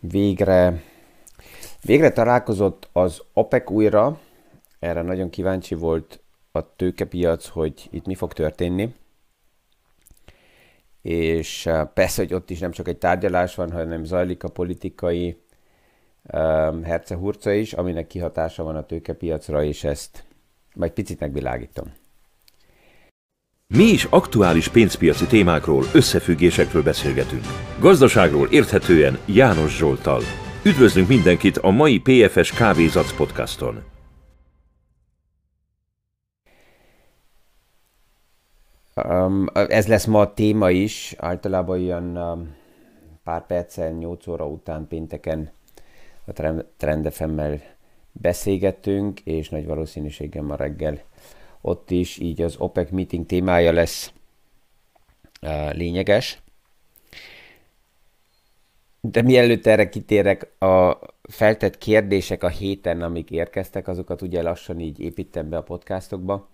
végre, végre találkozott az OPEC újra, erre nagyon kíváncsi volt a tőkepiac, hogy itt mi fog történni. És persze, hogy ott is nem csak egy tárgyalás van, hanem zajlik a politikai um, hercehurca is, aminek kihatása van a tőkepiacra, és ezt majd picit megvilágítom. Mi is aktuális pénzpiaci témákról, összefüggésekről beszélgetünk. Gazdaságról érthetően János Zsoltal. Üdvözlünk mindenkit a mai PFS Kávézac podcaston. Um, ez lesz ma a téma is, általában olyan um, pár perccel, 8 óra után pénteken a Trendefemmel beszélgetünk, és nagy valószínűséggel ma reggel ott is így az OPEC meeting témája lesz lényeges. De mielőtt erre kitérek, a feltett kérdések a héten, amik érkeztek, azokat ugye lassan így építem be a podcastokba,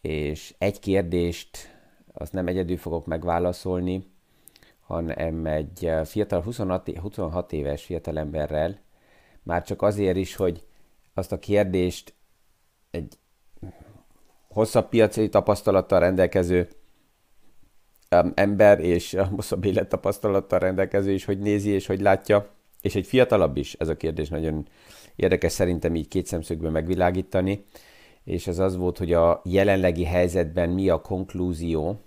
és egy kérdést azt nem egyedül fogok megválaszolni, hanem egy fiatal 26, 26 éves fiatalemberrel, már csak azért is, hogy azt a kérdést egy hosszabb piaci tapasztalattal rendelkező ember és hosszabb élettapasztalattal rendelkező is, hogy nézi és hogy látja, és egy fiatalabb is, ez a kérdés nagyon érdekes szerintem így két szemszögből megvilágítani, és ez az volt, hogy a jelenlegi helyzetben mi a konklúzió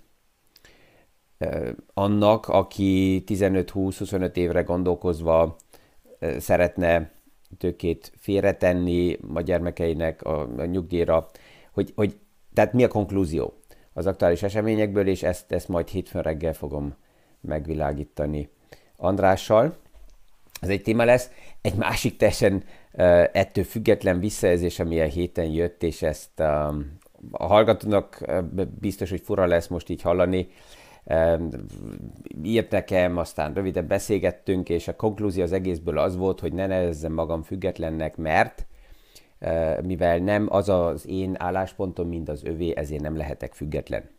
annak, aki 15-20-25 évre gondolkozva szeretne tőkét félretenni a gyermekeinek a, a nyugdíjra, hogy, hogy tehát mi a konklúzió az aktuális eseményekből, és ezt, ezt majd hétfőn reggel fogom megvilágítani Andrással. Ez egy téma lesz. Egy másik teljesen ettől független visszajelzés, ami a héten jött, és ezt uh, a hallgatónak biztos, hogy fura lesz most így hallani, írt nekem, aztán röviden beszélgettünk, és a konklúzió az egészből az volt, hogy ne nevezzem magam függetlennek, mert mivel nem az az én álláspontom, mint az övé, ezért nem lehetek független.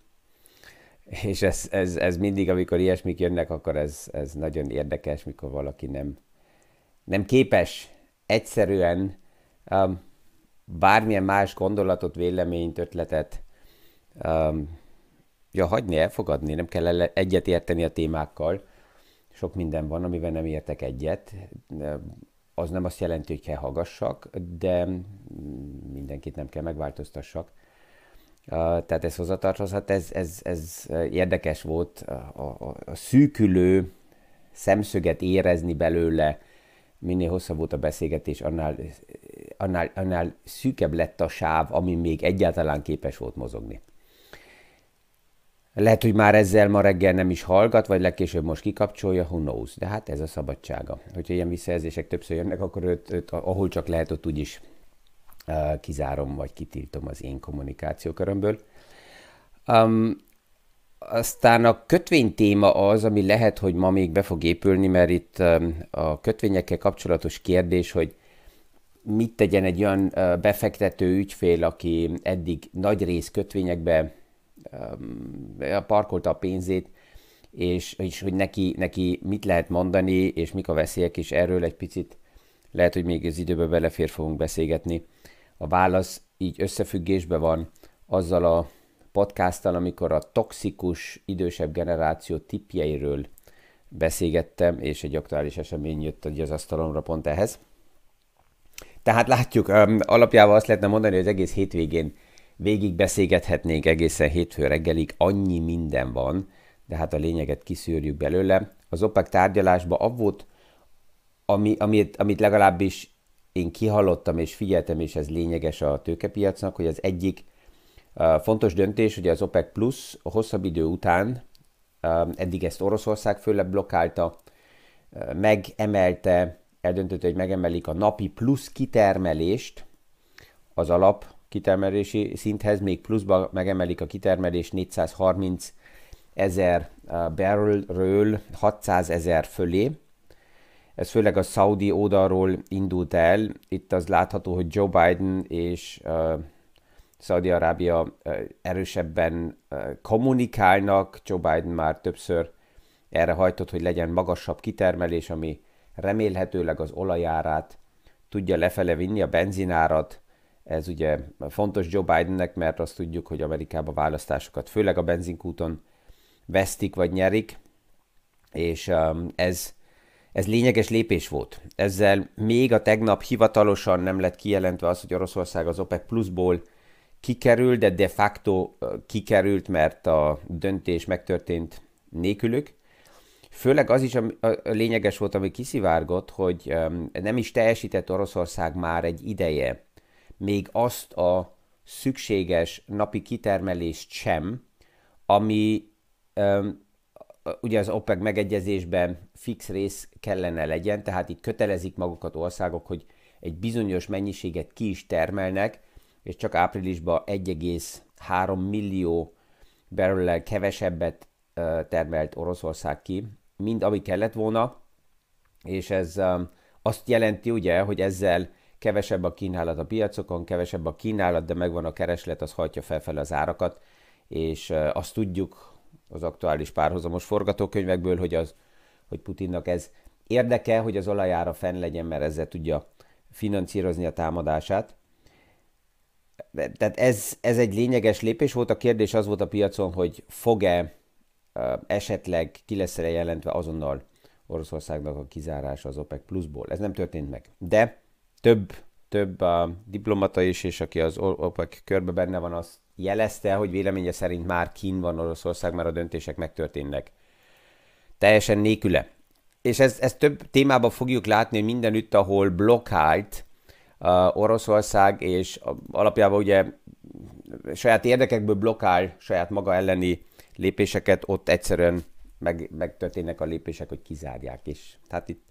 És ez, ez, ez mindig, amikor ilyesmik jönnek, akkor ez, ez nagyon érdekes, mikor valaki nem, nem képes egyszerűen um, bármilyen más gondolatot, véleményt, ötletet um, ja, hagyni, elfogadni, nem kell egyet érteni a témákkal. Sok minden van, amivel nem értek egyet az nem azt jelenti, hogy kell hallgassak, de mindenkit nem kell megváltoztassak. Tehát ez hozzatartozhat, ez, ez, ez érdekes volt a, a, a szűkülő szemszöget érezni belőle, minél hosszabb volt a beszélgetés, annál, annál, annál szűkebb lett a sáv, ami még egyáltalán képes volt mozogni. Lehet, hogy már ezzel ma reggel nem is hallgat, vagy legkésőbb most kikapcsolja, who knows. De hát ez a szabadsága. Hogyha ilyen visszajelzések többször jönnek, akkor őt, őt ahol csak lehet, ott úgyis uh, kizárom, vagy kitiltom az én kommunikációkörömből. Um, aztán a kötvény téma az, ami lehet, hogy ma még be fog épülni, mert itt um, a kötvényekkel kapcsolatos kérdés, hogy mit tegyen egy olyan befektető ügyfél, aki eddig nagy rész kötvényekbe parkolta a pénzét, és, és hogy neki, neki mit lehet mondani, és mik a veszélyek, és erről egy picit lehet, hogy még az időbe belefér fogunk beszélgetni. A válasz így összefüggésben van azzal a podcasttal, amikor a toxikus idősebb generáció tipjeiről beszélgettem, és egy aktuális esemény jött az asztalomra pont ehhez. Tehát látjuk, alapjában azt lehetne mondani, hogy az egész hétvégén Végig beszélgethetnénk egészen hétfő reggelig, annyi minden van, de hát a lényeget kiszűrjük belőle. Az OPEC tárgyalásban az volt, ami, amit, amit legalábbis én kihallottam és figyeltem, és ez lényeges a tőkepiacnak, hogy az egyik fontos döntés, hogy az OPEC Plus hosszabb idő után, eddig ezt Oroszország főleg blokkálta, megemelte, eldöntötte, hogy megemelik a napi plusz kitermelést az alap kitermelési szinthez, még pluszba megemelik a kitermelés 430 ezer uh, barrelről 600 ezer fölé. Ez főleg a Saudi oldalról indult el. Itt az látható, hogy Joe Biden és uh, Saudi-Arábia uh, erősebben uh, kommunikálnak. Joe Biden már többször erre hajtott, hogy legyen magasabb kitermelés, ami remélhetőleg az olajárát tudja lefele vinni, a benzinárat, ez ugye fontos Joe Bidennek, mert azt tudjuk, hogy Amerikában választásokat, főleg a benzinkúton vesztik vagy nyerik, és um, ez, ez lényeges lépés volt. Ezzel még a tegnap hivatalosan nem lett kijelentve az, hogy Oroszország az OPEC pluszból kikerül, de de facto uh, kikerült, mert a döntés megtörtént nélkülük. Főleg az is a, lényeges volt, ami kiszivárgott, hogy um, nem is teljesített Oroszország már egy ideje még azt a szükséges napi kitermelést sem, ami ugye az OPEC megegyezésben fix rész kellene legyen, tehát itt kötelezik magukat országok, hogy egy bizonyos mennyiséget ki is termelnek, és csak áprilisban 1,3 millió barrel kevesebbet termelt Oroszország ki, mint ami kellett volna, és ez azt jelenti ugye, hogy ezzel kevesebb a kínálat a piacokon, kevesebb a kínálat, de megvan a kereslet, az hajtja felfelé az árakat, és azt tudjuk az aktuális párhuzamos forgatókönyvekből, hogy, az, hogy Putinnak ez érdeke, hogy az olajára fenn legyen, mert ezzel tudja finanszírozni a támadását. Tehát ez, ez egy lényeges lépés volt. A kérdés az volt a piacon, hogy fog-e esetleg ki lesz jelentve azonnal Oroszországnak a kizárása az OPEC pluszból. Ez nem történt meg. De több, több a diplomata is, és aki az OPEC körbe benne van, az jelezte, hogy véleménye szerint már kín van Oroszország, mert a döntések megtörténnek. Teljesen nélküle. És ezt, ezt több témában fogjuk látni, hogy mindenütt, ahol blokkált uh, Oroszország, és alapjában ugye saját érdekekből blokkál saját maga elleni lépéseket, ott egyszerűen meg, megtörténnek a lépések, hogy kizárják is. Tehát itt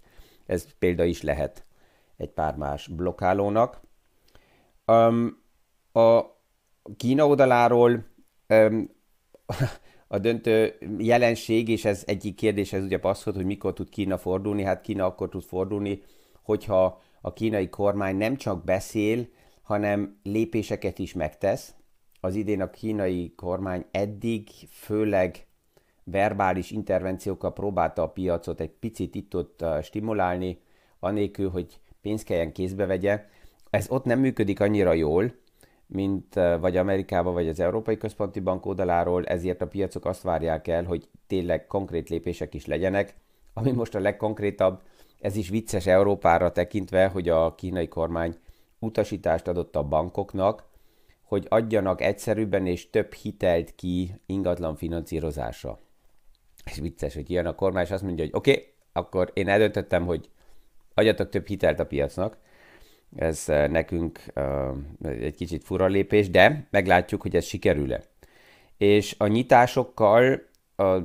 ez példa is lehet egy pár más blokkálónak. Um, a Kína oldaláról um, a döntő jelenség, és ez egyik kérdés, ez ugye az, hogy mikor tud Kína fordulni. Hát Kína akkor tud fordulni, hogyha a kínai kormány nem csak beszél, hanem lépéseket is megtesz. Az idén a kínai kormány eddig főleg verbális intervenciókkal próbálta a piacot egy picit itt-ott stimulálni, anélkül, hogy pénzt kelljen kézbe vegye. Ez ott nem működik annyira jól, mint vagy Amerikában, vagy az Európai Központi Bank oldaláról, ezért a piacok azt várják el, hogy tényleg konkrét lépések is legyenek. Ami most a legkonkrétabb, ez is vicces Európára tekintve, hogy a kínai kormány utasítást adott a bankoknak, hogy adjanak egyszerűbben és több hitelt ki ingatlan finanszírozásra. És vicces, hogy ilyen a kormány, és azt mondja, hogy oké, okay, akkor én eldöntöttem, hogy adjatok több hitelt a piacnak. Ez eh, nekünk uh, egy kicsit fura lépés, de meglátjuk, hogy ez sikerül-e. És a nyitásokkal a,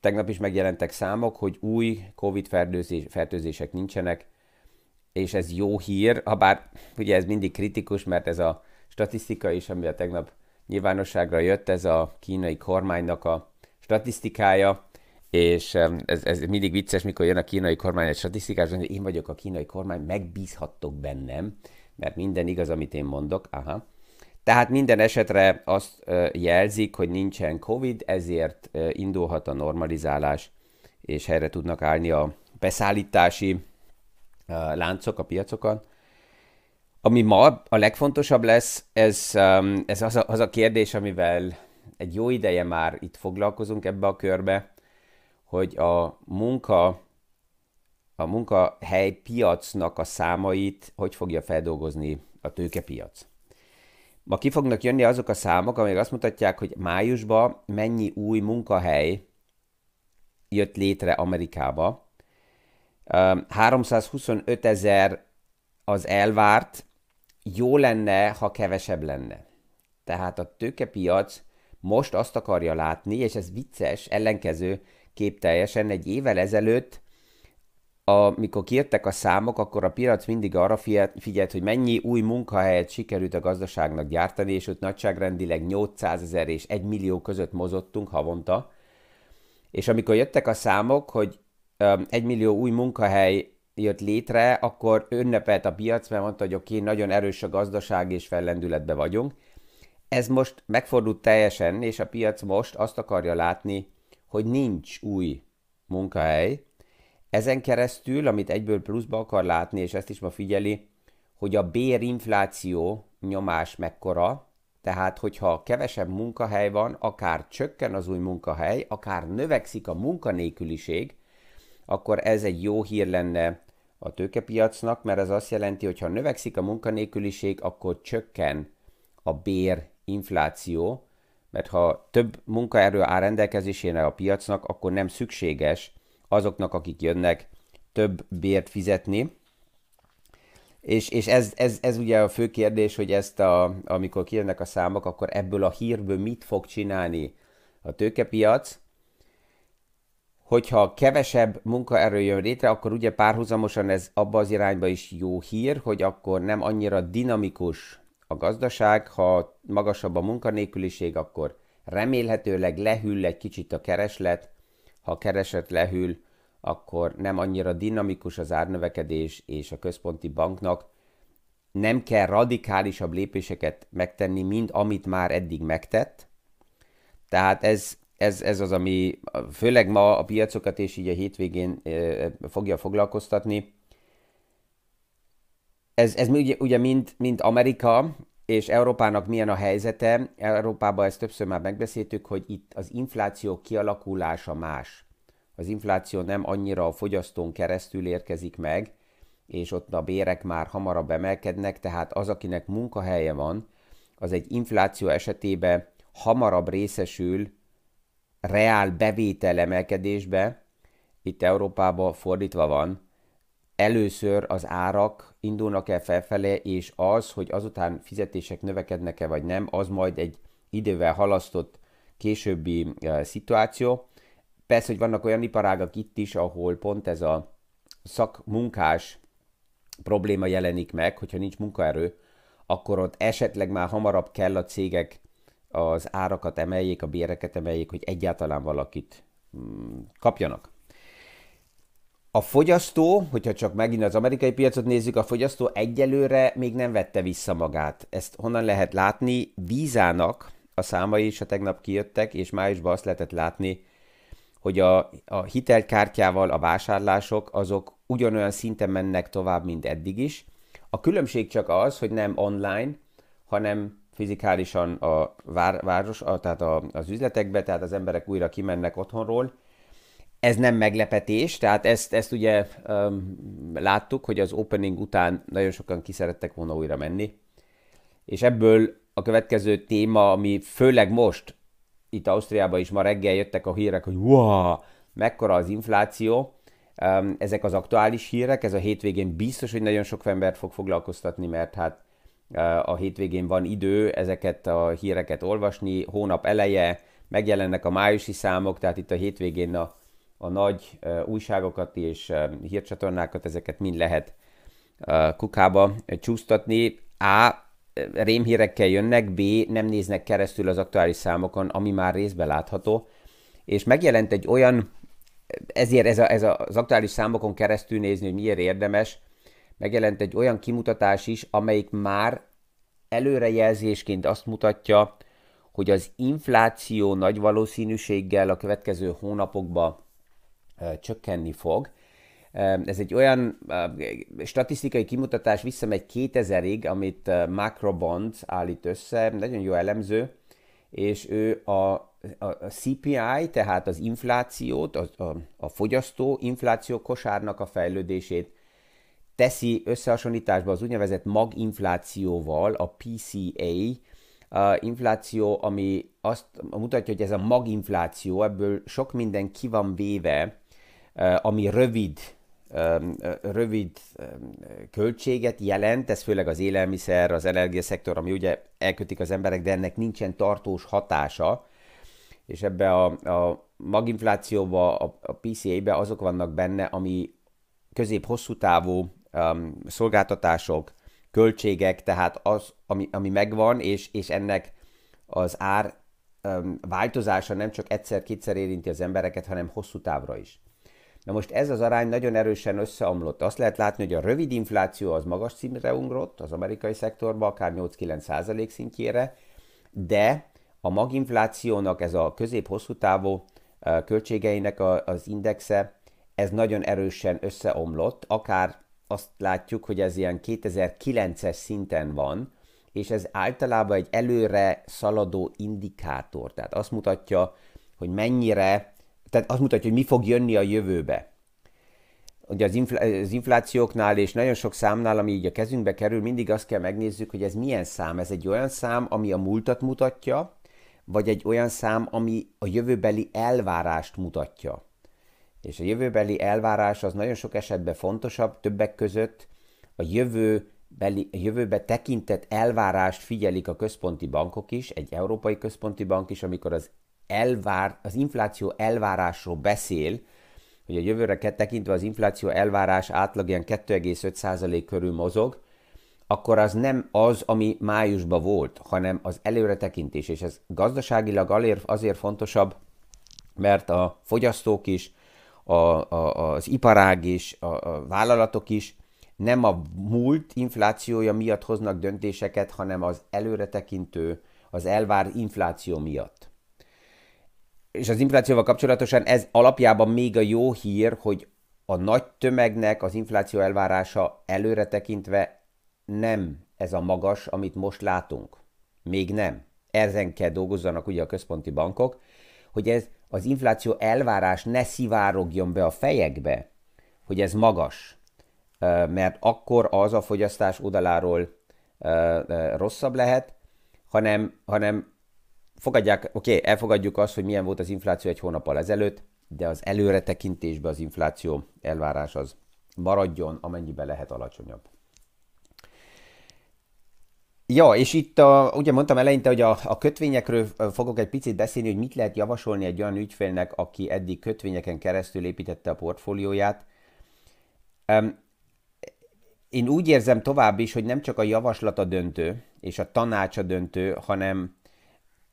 tegnap is megjelentek számok, hogy új Covid fertőzés, fertőzések nincsenek, és ez jó hír, ha bár ugye ez mindig kritikus, mert ez a statisztika is, ami a tegnap nyilvánosságra jött, ez a kínai kormánynak a statisztikája, és ez, ez mindig vicces, mikor jön a kínai kormány egy statisztikás, hogy én vagyok a kínai kormány, megbízhattok bennem, mert minden igaz, amit én mondok. Aha. Tehát minden esetre azt jelzik, hogy nincsen Covid, ezért indulhat a normalizálás, és helyre tudnak állni a beszállítási láncok a piacokon. Ami ma a legfontosabb lesz, ez, ez az, a, az a kérdés, amivel egy jó ideje már itt foglalkozunk ebbe a körbe, hogy a munka a munkahely piacnak a számait hogy fogja feldolgozni a tőkepiac. Ma ki fognak jönni azok a számok, amelyek azt mutatják, hogy májusban mennyi új munkahely jött létre Amerikába. 325 ezer az elvárt, jó lenne, ha kevesebb lenne. Tehát a tőkepiac most azt akarja látni, és ez vicces, ellenkező, kép teljesen. Egy évvel ezelőtt, amikor kijöttek a számok, akkor a piac mindig arra figyelt, hogy mennyi új munkahelyet sikerült a gazdaságnak gyártani, és ott nagyságrendileg 800 ezer és 1 millió között mozottunk havonta. És amikor jöttek a számok, hogy 1 millió új munkahely jött létre, akkor ünnepelt a piac, mert mondta, hogy oké, nagyon erős a gazdaság, és fellendületbe vagyunk. Ez most megfordult teljesen, és a piac most azt akarja látni, hogy nincs új munkahely, Ezen keresztül, amit egyből pluszba akar látni, és ezt is ma figyeli, hogy a bérinfláció nyomás mekkora, tehát hogyha kevesebb munkahely van, akár csökken az új munkahely, akár növekszik a munkanélküliség, akkor ez egy jó hír lenne a tőkepiacnak, mert ez azt jelenti, hogy ha növekszik a munkanélküliség, akkor csökken a bérinfláció, mert ha több munkaerő áll rendelkezésére a piacnak, akkor nem szükséges azoknak, akik jönnek, több bért fizetni. És, és ez, ez, ez ugye a fő kérdés, hogy ezt a, amikor kijönnek a számok, akkor ebből a hírből mit fog csinálni a tőkepiac, hogyha kevesebb munkaerő jön létre, akkor ugye párhuzamosan ez abba az irányba is jó hír, hogy akkor nem annyira dinamikus a gazdaság, ha magasabb a munkanélküliség, akkor remélhetőleg lehűl egy kicsit a kereslet, ha a kereslet lehűl, akkor nem annyira dinamikus az árnövekedés, és a központi banknak nem kell radikálisabb lépéseket megtenni, mint amit már eddig megtett. Tehát ez, ez, ez az, ami főleg ma a piacokat és így a hétvégén fogja foglalkoztatni. Ez, ez ugye, ugye mind, mind Amerika és Európának milyen a helyzete. Európában ezt többször már megbeszéltük, hogy itt az infláció kialakulása más. Az infláció nem annyira a fogyasztón keresztül érkezik meg, és ott a bérek már hamarabb emelkednek, tehát az, akinek munkahelye van, az egy infláció esetében hamarabb részesül reál bevétel emelkedésbe, itt Európában fordítva van, először az árak indulnak el felfele, és az, hogy azután fizetések növekednek-e vagy nem, az majd egy idővel halasztott későbbi uh, szituáció. Persze, hogy vannak olyan iparágak itt is, ahol pont ez a szakmunkás probléma jelenik meg, hogyha nincs munkaerő, akkor ott esetleg már hamarabb kell a cégek az árakat emeljék, a béreket emeljék, hogy egyáltalán valakit mm, kapjanak. A fogyasztó, hogyha csak megint az amerikai piacot nézzük, a fogyasztó egyelőre még nem vette vissza magát. Ezt honnan lehet látni? Vízának a számai is a tegnap kijöttek, és májusban azt lehetett látni, hogy a, a hitelkártyával a vásárlások azok ugyanolyan szinten mennek tovább, mint eddig is. A különbség csak az, hogy nem online, hanem fizikálisan a vár, város, a, tehát a, az üzletekbe, tehát az emberek újra kimennek otthonról. Ez nem meglepetés, tehát ezt, ezt ugye um, láttuk, hogy az opening után nagyon sokan kiszerettek volna újra menni. És ebből a következő téma, ami főleg most, itt Ausztriában is ma reggel jöttek a hírek, hogy wow, mekkora az infláció, um, ezek az aktuális hírek, ez a hétvégén biztos, hogy nagyon sok embert fog foglalkoztatni, mert hát a hétvégén van idő ezeket a híreket olvasni, hónap eleje, megjelennek a májusi számok, tehát itt a hétvégén a, a nagy újságokat és hírcsatornákat, ezeket mind lehet kukába csúsztatni. A. Rémhírekkel jönnek, B. Nem néznek keresztül az aktuális számokon, ami már részben látható, és megjelent egy olyan, ezért ez, a, ez a, az aktuális számokon keresztül nézni, hogy miért érdemes, megjelent egy olyan kimutatás is, amelyik már előrejelzésként azt mutatja, hogy az infláció nagy valószínűséggel a következő hónapokban csökkenni fog. Ez egy olyan statisztikai kimutatás, visszamegy 2000-ig, amit Macrobonds állít össze, nagyon jó elemző, és ő a, a CPI, tehát az inflációt, a, a, a fogyasztó infláció kosárnak a fejlődését teszi összehasonlításba az úgynevezett maginflációval, a PCA, a infláció, ami azt mutatja, hogy ez a maginfláció, ebből sok minden ki van véve, ami rövid, rövid költséget jelent, ez főleg az élelmiszer, az energiaszektor, ami ugye elkötik az emberek, de ennek nincsen tartós hatása, és ebbe a, a maginflációba, a, a PCA-be azok vannak benne, ami közép-hosszú távú um, szolgáltatások, költségek, tehát az, ami, ami megvan, és, és ennek az ár um, változása nem csak egyszer-kétszer érinti az embereket, hanem hosszú távra is. Na most ez az arány nagyon erősen összeomlott. Azt lehet látni, hogy a rövid infláció az magas szintre ugrott az amerikai szektorban, akár 8-9 százalék szintjére, de a maginflációnak ez a közép-hosszú távú költségeinek az indexe ez nagyon erősen összeomlott, akár azt látjuk, hogy ez ilyen 2009-es szinten van, és ez általában egy előre szaladó indikátor. Tehát azt mutatja, hogy mennyire, tehát azt mutatja, hogy mi fog jönni a jövőbe. Ugye az, infl- az inflációknál és nagyon sok számnál, ami így a kezünkbe kerül, mindig azt kell megnézzük, hogy ez milyen szám. Ez egy olyan szám, ami a múltat mutatja, vagy egy olyan szám, ami a jövőbeli elvárást mutatja. És a jövőbeli elvárás az nagyon sok esetben fontosabb, többek között a jövő beli, jövőbe tekintett elvárást figyelik a központi bankok is, egy európai központi bank is, amikor az, elvár, az infláció elvárásról beszél, hogy a jövőre tekintve az infláció elvárás átlag ilyen 2,5% körül mozog, akkor az nem az, ami májusban volt, hanem az előretekintés, és ez gazdaságilag azért fontosabb, mert a fogyasztók is, a, a, az iparág is, a, a vállalatok is nem a múlt inflációja miatt hoznak döntéseket, hanem az előretekintő, az elvár infláció miatt. És az inflációval kapcsolatosan ez alapjában még a jó hír, hogy a nagy tömegnek az infláció elvárása előre tekintve nem ez a magas, amit most látunk. Még nem. Ezen kell dolgozzanak ugye a központi bankok, hogy ez az infláció elvárás ne szivárogjon be a fejekbe, hogy ez magas, mert akkor az a fogyasztás oldaláról rosszabb lehet, hanem, hanem fogadják, oké, okay, elfogadjuk azt, hogy milyen volt az infláció egy hónappal ezelőtt, de az előre tekintésben az infláció elvárás az maradjon, amennyiben lehet alacsonyabb. Ja, és itt a, ugye mondtam eleinte, hogy a, a kötvényekről fogok egy picit beszélni, hogy mit lehet javasolni egy olyan ügyfélnek, aki eddig kötvényeken keresztül építette a portfólióját. Um, én úgy érzem tovább is, hogy nem csak a javaslata döntő, és a tanácsa döntő, hanem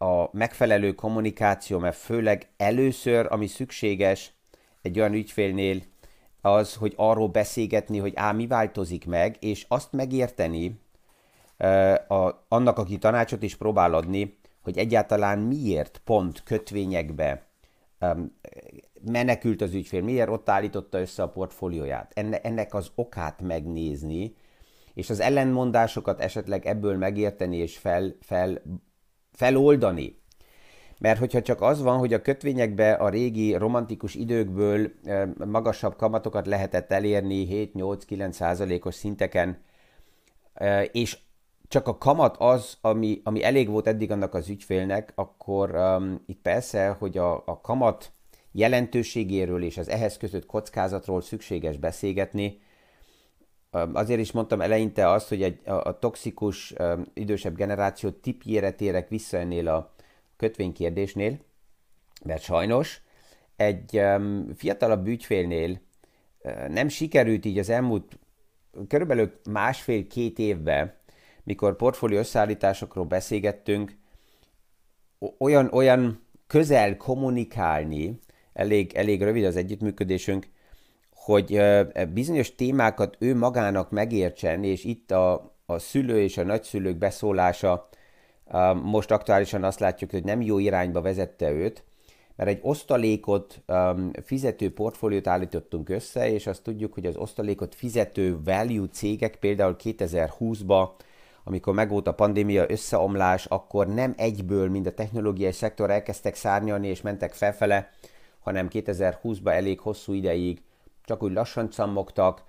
a megfelelő kommunikáció, mert főleg először, ami szükséges egy olyan ügyfélnél, az, hogy arról beszélgetni, hogy á, mi változik meg, és azt megérteni, a, annak, aki tanácsot is próbál adni, hogy egyáltalán miért pont kötvényekbe um, menekült az ügyfél, miért ott állította össze a portfólióját. Enne, ennek az okát megnézni, és az ellenmondásokat esetleg ebből megérteni és fel, fel, feloldani. Mert hogyha csak az van, hogy a kötvényekbe a régi romantikus időkből magasabb kamatokat lehetett elérni 7-8-9 százalékos szinteken, és csak a kamat az, ami, ami elég volt eddig annak az ügyfélnek, akkor um, itt persze, hogy a, a kamat jelentőségéről és az ehhez között kockázatról szükséges beszélgetni. Azért is mondtam eleinte azt, hogy egy, a, a toxikus idősebb generáció tipjére térek vissza ennél a kötvénykérdésnél, mert sajnos egy fiatalabb ügyfélnél nem sikerült így az elmúlt körülbelül másfél-két évben mikor portfólió összeállításokról beszélgettünk, olyan, olyan közel kommunikálni, elég, elég rövid az együttműködésünk, hogy bizonyos témákat ő magának megértsen, és itt a, a szülő és a nagyszülők beszólása most aktuálisan azt látjuk, hogy nem jó irányba vezette őt, mert egy osztalékot fizető portfóliót állítottunk össze, és azt tudjuk, hogy az osztalékot fizető value cégek például 2020-ban amikor megvolt a pandémia összeomlás, akkor nem egyből, mind a technológiai szektor elkezdtek szárnyalni és mentek felfele, hanem 2020-ban elég hosszú ideig csak úgy lassan cammogtak,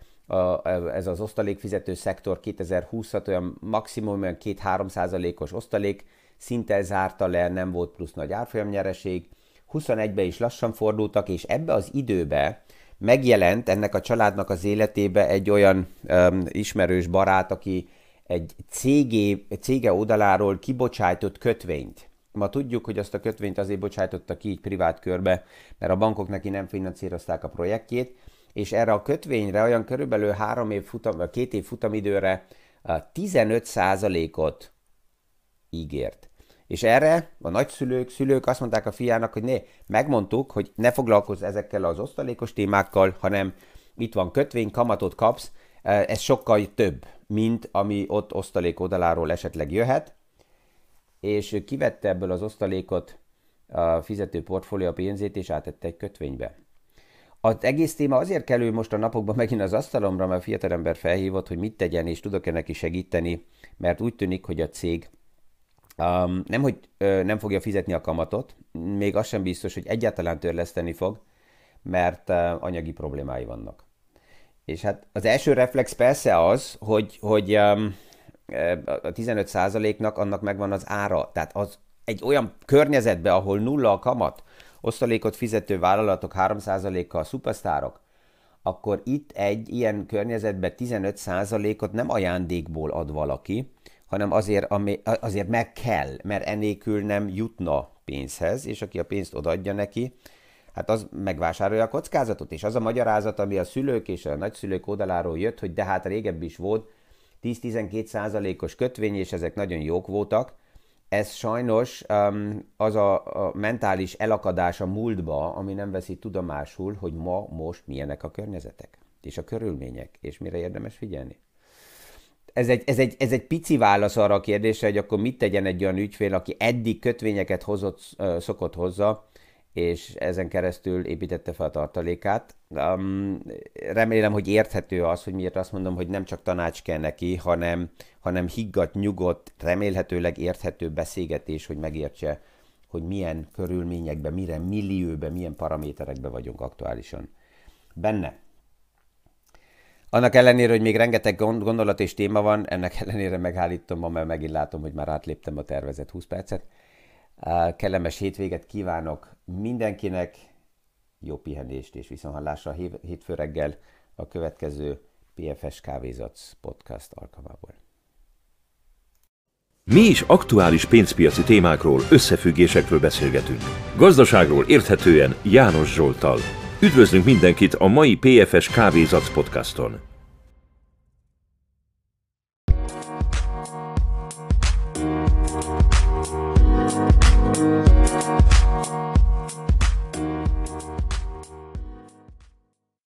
ez az osztalékfizető szektor 2020-at olyan maximum olyan 2-3 százalékos osztalék szinte zárta le, nem volt plusz nagy árfolyamnyereség. 21-ben is lassan fordultak, és ebbe az időbe megjelent ennek a családnak az életébe egy olyan um, ismerős barát, aki egy cégé, cége oldaláról kibocsájtott kötvényt. Ma tudjuk, hogy azt a kötvényt azért bocsájtotta ki így privát körbe, mert a bankok neki nem finanszírozták a projektjét, és erre a kötvényre olyan körülbelül három év futam, két év futamidőre 15%-ot ígért. És erre a nagyszülők, szülők azt mondták a fiának, hogy ne, megmondtuk, hogy ne foglalkozz ezekkel az osztalékos témákkal, hanem itt van kötvény, kamatot kapsz, ez sokkal több mint ami ott osztalék oldaláról esetleg jöhet, és kivette ebből az osztalékot a fizető portfólió pénzét, és átette egy kötvénybe. Az egész téma azért kerül most a napokban megint az asztalomra, mert a fiatalember felhívott, hogy mit tegyen, és tudok-e neki segíteni, mert úgy tűnik, hogy a cég um, nem, hogy ö, nem fogja fizetni a kamatot, még az sem biztos, hogy egyáltalán törleszteni fog, mert uh, anyagi problémái vannak. És hát az első reflex persze az, hogy, hogy um, a 15%-nak annak megvan az ára. Tehát az egy olyan környezetbe, ahol nulla a kamat, osztalékot fizető vállalatok 3%-kal szupersztárok, akkor itt egy ilyen környezetben 15%-ot nem ajándékból ad valaki, hanem azért, ami, azért meg kell, mert enélkül nem jutna pénzhez, és aki a pénzt odaadja neki, hát az megvásárolja a kockázatot, és az a magyarázat, ami a szülők és a nagyszülők oldaláról jött, hogy de hát régebbi is volt 10-12 százalékos kötvény, és ezek nagyon jók voltak, ez sajnos um, az a, a mentális elakadás a múltba, ami nem veszi tudomásul, hogy ma most milyenek a környezetek, és a körülmények, és mire érdemes figyelni. Ez egy, ez, egy, ez egy pici válasz arra a kérdésre, hogy akkor mit tegyen egy olyan ügyfél, aki eddig kötvényeket hozott, szokott hozzá, és ezen keresztül építette fel a tartalékát. Um, remélem, hogy érthető az, hogy miért azt mondom, hogy nem csak tanács kell neki, hanem, hanem higgadt, nyugodt, remélhetőleg érthető beszélgetés, hogy megértse, hogy milyen körülményekben, mire millióben, milyen paraméterekben vagyunk aktuálisan benne. Annak ellenére, hogy még rengeteg gondolat és téma van, ennek ellenére megállítom mert megint látom, hogy már átléptem a tervezett 20 percet. Kellemes hétvéget kívánok mindenkinek, jó pihenést és viszonhallásra hétfő reggel a következő PFS Kávézac podcast alkalmából. Mi is aktuális pénzpiaci témákról, összefüggésekről beszélgetünk. Gazdaságról érthetően János Zsoltal. Üdvözlünk mindenkit a mai PFS Kávézac podcaston!